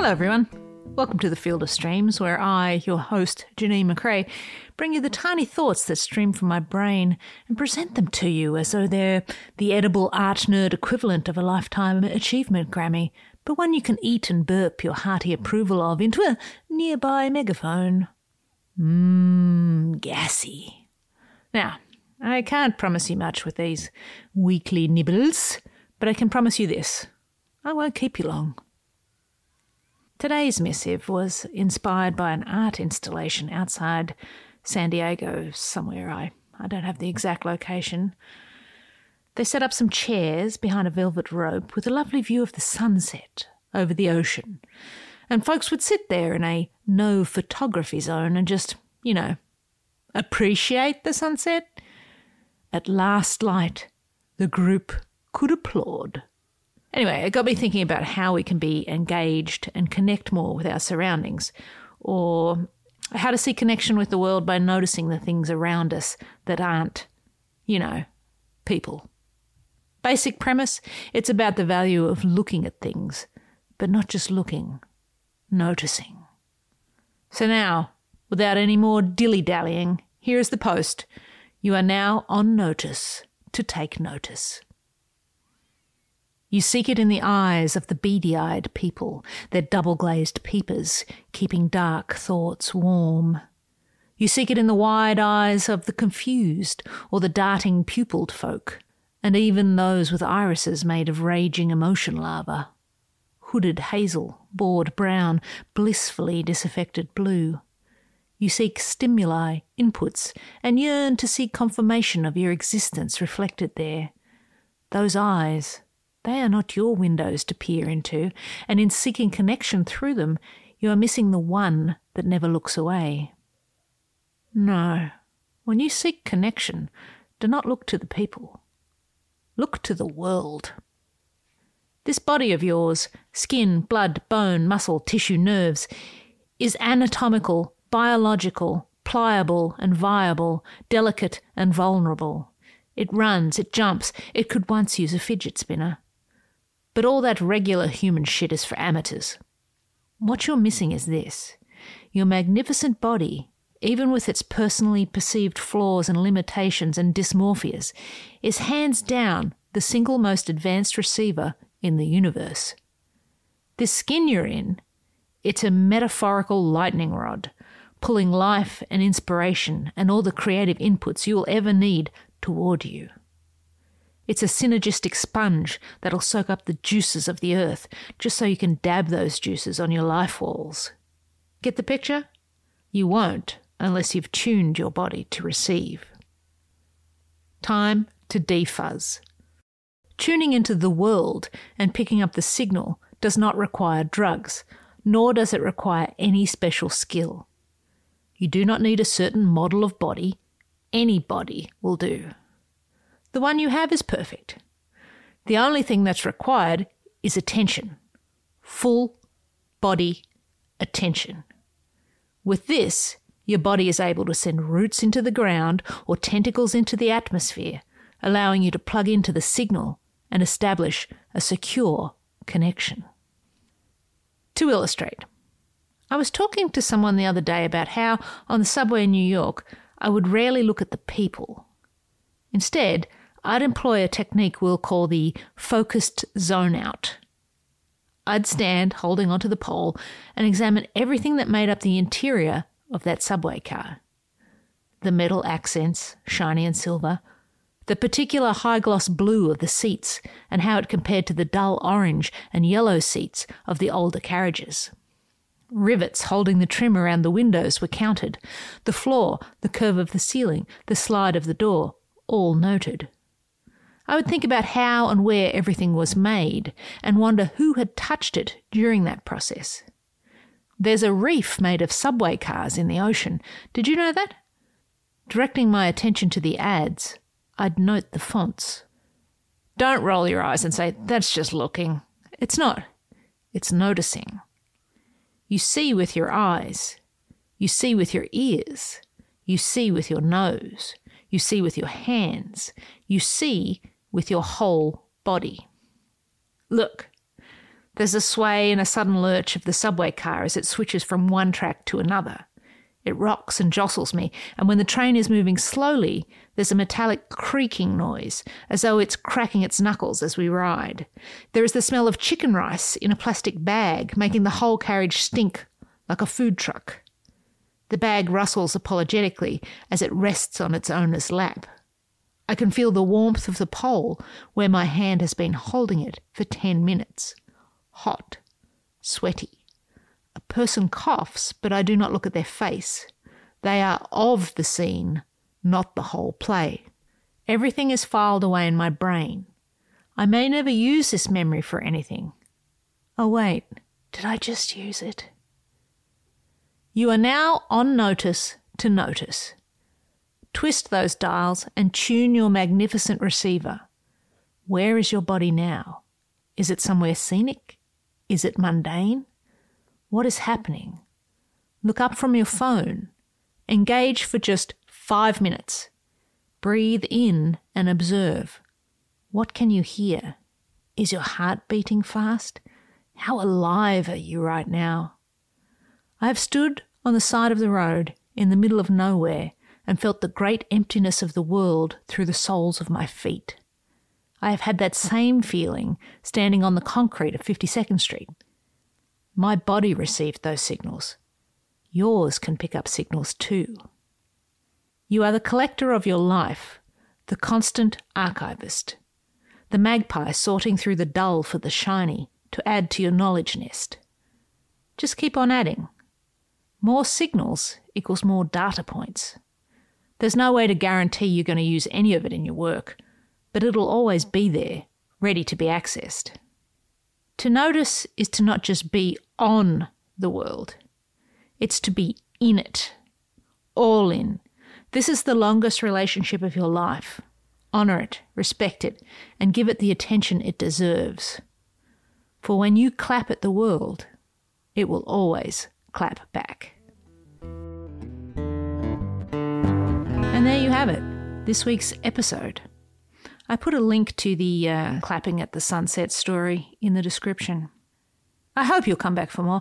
Hello, everyone. Welcome to the Field of Streams, where I, your host, Janeen McCrae, bring you the tiny thoughts that stream from my brain and present them to you as though they're the edible art nerd equivalent of a Lifetime Achievement Grammy, but one you can eat and burp your hearty approval of into a nearby megaphone. Mmm, gassy. Now, I can't promise you much with these weekly nibbles, but I can promise you this I won't keep you long. Today's missive was inspired by an art installation outside San Diego, somewhere. I, I don't have the exact location. They set up some chairs behind a velvet rope with a lovely view of the sunset over the ocean. And folks would sit there in a no photography zone and just, you know, appreciate the sunset. At last light, the group could applaud. Anyway, it got me thinking about how we can be engaged and connect more with our surroundings, or how to see connection with the world by noticing the things around us that aren't, you know, people. Basic premise it's about the value of looking at things, but not just looking, noticing. So now, without any more dilly dallying, here is the post. You are now on notice to take notice. You seek it in the eyes of the beady eyed people, their double glazed peepers, keeping dark thoughts warm. You seek it in the wide eyes of the confused or the darting pupilled folk, and even those with irises made of raging emotion lava. Hooded hazel, bored brown, blissfully disaffected blue. You seek stimuli, inputs, and yearn to see confirmation of your existence reflected there. Those eyes, they are not your windows to peer into, and in seeking connection through them, you are missing the one that never looks away. No, when you seek connection, do not look to the people. Look to the world. This body of yours, skin, blood, bone, muscle, tissue, nerves, is anatomical, biological, pliable and viable, delicate and vulnerable. It runs, it jumps, it could once use a fidget spinner. But all that regular human shit is for amateurs. What you're missing is this your magnificent body, even with its personally perceived flaws and limitations and dysmorphias, is hands down the single most advanced receiver in the universe. This skin you're in, it's a metaphorical lightning rod, pulling life and inspiration and all the creative inputs you'll ever need toward you. It's a synergistic sponge that'll soak up the juices of the earth just so you can dab those juices on your life walls. Get the picture? You won't unless you've tuned your body to receive. Time to defuzz. Tuning into the world and picking up the signal does not require drugs, nor does it require any special skill. You do not need a certain model of body, any body will do. The one you have is perfect. The only thing that's required is attention. Full body attention. With this, your body is able to send roots into the ground or tentacles into the atmosphere, allowing you to plug into the signal and establish a secure connection. To illustrate, I was talking to someone the other day about how, on the subway in New York, I would rarely look at the people. Instead, I'd employ a technique we'll call the focused zone out. I'd stand holding onto the pole and examine everything that made up the interior of that subway car. The metal accents, shiny and silver, the particular high gloss blue of the seats, and how it compared to the dull orange and yellow seats of the older carriages. Rivets holding the trim around the windows were counted, the floor, the curve of the ceiling, the slide of the door, all noted. I would think about how and where everything was made and wonder who had touched it during that process. There's a reef made of subway cars in the ocean. Did you know that? Directing my attention to the ads, I'd note the fonts. Don't roll your eyes and say, that's just looking. It's not. It's noticing. You see with your eyes. You see with your ears. You see with your nose. You see with your hands. You see with your whole body. Look, There's a sway and a sudden lurch of the subway car as it switches from one track to another. It rocks and jostles me, and when the train is moving slowly, there's a metallic creaking noise, as though it's cracking its knuckles as we ride. There is the smell of chicken rice in a plastic bag, making the whole carriage stink like a food truck. The bag rustles apologetically as it rests on its owner's lap. I can feel the warmth of the pole where my hand has been holding it for ten minutes. Hot, sweaty. A person coughs, but I do not look at their face. They are of the scene, not the whole play. Everything is filed away in my brain. I may never use this memory for anything. Oh, wait, did I just use it? You are now on notice to notice. Twist those dials and tune your magnificent receiver. Where is your body now? Is it somewhere scenic? Is it mundane? What is happening? Look up from your phone. Engage for just five minutes. Breathe in and observe. What can you hear? Is your heart beating fast? How alive are you right now? I have stood on the side of the road in the middle of nowhere and felt the great emptiness of the world through the soles of my feet. I have had that same feeling standing on the concrete of 52nd Street. My body received those signals. Yours can pick up signals too. You are the collector of your life, the constant archivist, the magpie sorting through the dull for the shiny to add to your knowledge nest. Just keep on adding more signals equals more data points. There's no way to guarantee you're going to use any of it in your work, but it'll always be there, ready to be accessed. To notice is to not just be on the world, it's to be in it, all in. This is the longest relationship of your life. Honour it, respect it, and give it the attention it deserves. For when you clap at the world, it will always clap back. And there you have it, this week's episode. I put a link to the uh, clapping at the sunset story in the description. I hope you'll come back for more.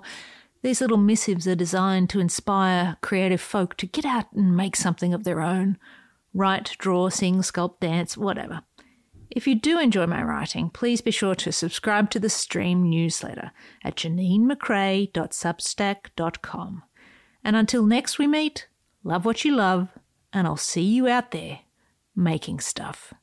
These little missives are designed to inspire creative folk to get out and make something of their own write, draw, sing, sculpt, dance, whatever. If you do enjoy my writing, please be sure to subscribe to the stream newsletter at janinemcrae.substack.com. And until next we meet, love what you love, and I'll see you out there making stuff.